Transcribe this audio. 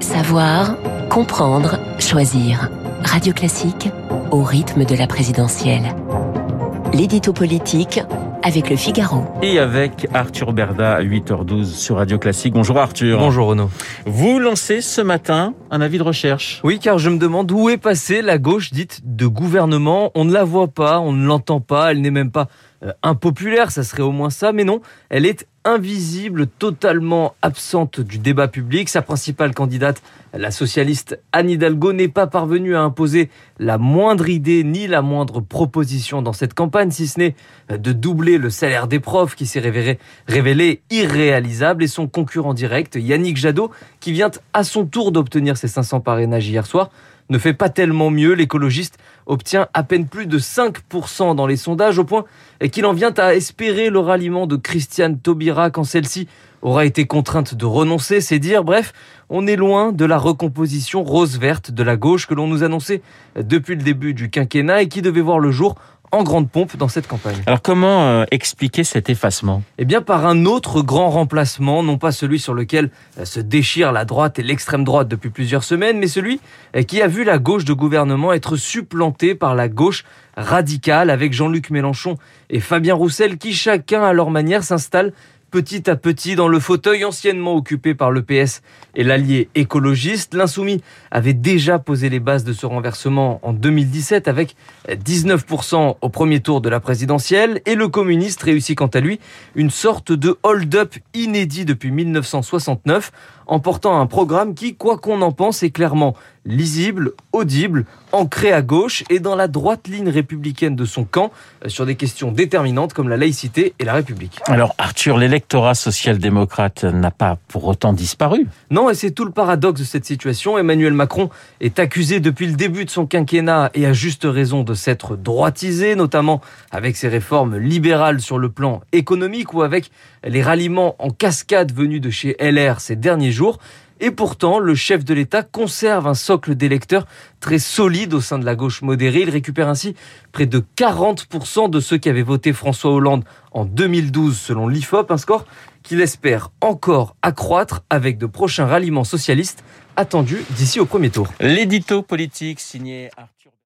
Savoir, comprendre, choisir. Radio Classique au rythme de la présidentielle. L'édito politique avec le Figaro. Et avec Arthur Berda à 8h12 sur Radio Classique. Bonjour Arthur. Bonjour Renaud. Vous lancez ce matin un avis de recherche. Oui, car je me demande où est passée la gauche dite de gouvernement. On ne la voit pas, on ne l'entend pas, elle n'est même pas euh, impopulaire, ça serait au moins ça, mais non, elle est invisible, totalement absente du débat public. Sa principale candidate, la socialiste Anne Hidalgo, n'est pas parvenue à imposer la moindre idée ni la moindre proposition dans cette campagne, si ce n'est de doubler le salaire des profs qui s'est révélé, révélé irréalisable et son concurrent direct, Yannick Jadot, qui vient à son tour d'obtenir ses 500 parrainages hier soir, ne fait pas tellement mieux. L'écologiste obtient à peine plus de 5% dans les sondages, au point qu'il en vient à espérer le ralliement de Christiane Taubira quand celle-ci aura été contrainte de renoncer, c'est dire. Bref, on est loin de la recomposition rose-verte de la gauche que l'on nous annonçait depuis le début du quinquennat et qui devait voir le jour en grande pompe dans cette campagne. Alors comment euh, expliquer cet effacement? Eh bien par un autre grand remplacement, non pas celui sur lequel euh, se déchire la droite et l'extrême droite depuis plusieurs semaines, mais celui euh, qui a vu la gauche de gouvernement être supplantée par la gauche radicale avec Jean-Luc Mélenchon et Fabien Roussel qui chacun à leur manière s'installent petit à petit dans le fauteuil anciennement occupé par le PS et l'allié écologiste. L'insoumis avait déjà posé les bases de ce renversement en 2017 avec 19% au premier tour de la présidentielle et le communiste réussit quant à lui une sorte de hold-up inédit depuis 1969 en portant un programme qui, quoi qu'on en pense, est clairement lisible, audible, ancré à gauche et dans la droite ligne républicaine de son camp euh, sur des questions déterminantes comme la laïcité et la République. Alors Arthur, l'électorat social-démocrate n'a pas pour autant disparu. Non, et c'est tout le paradoxe de cette situation. Emmanuel Macron est accusé depuis le début de son quinquennat et à juste raison de s'être droitisé, notamment avec ses réformes libérales sur le plan économique ou avec les ralliements en cascade venus de chez LR ces derniers jours. Et pourtant, le chef de l'État conserve un socle d'électeurs très solide au sein de la gauche modérée. Il récupère ainsi près de 40% de ceux qui avaient voté François Hollande en 2012 selon l'IFOP, un score qu'il espère encore accroître avec de prochains ralliements socialistes attendus d'ici au premier tour. L'édito politique signé.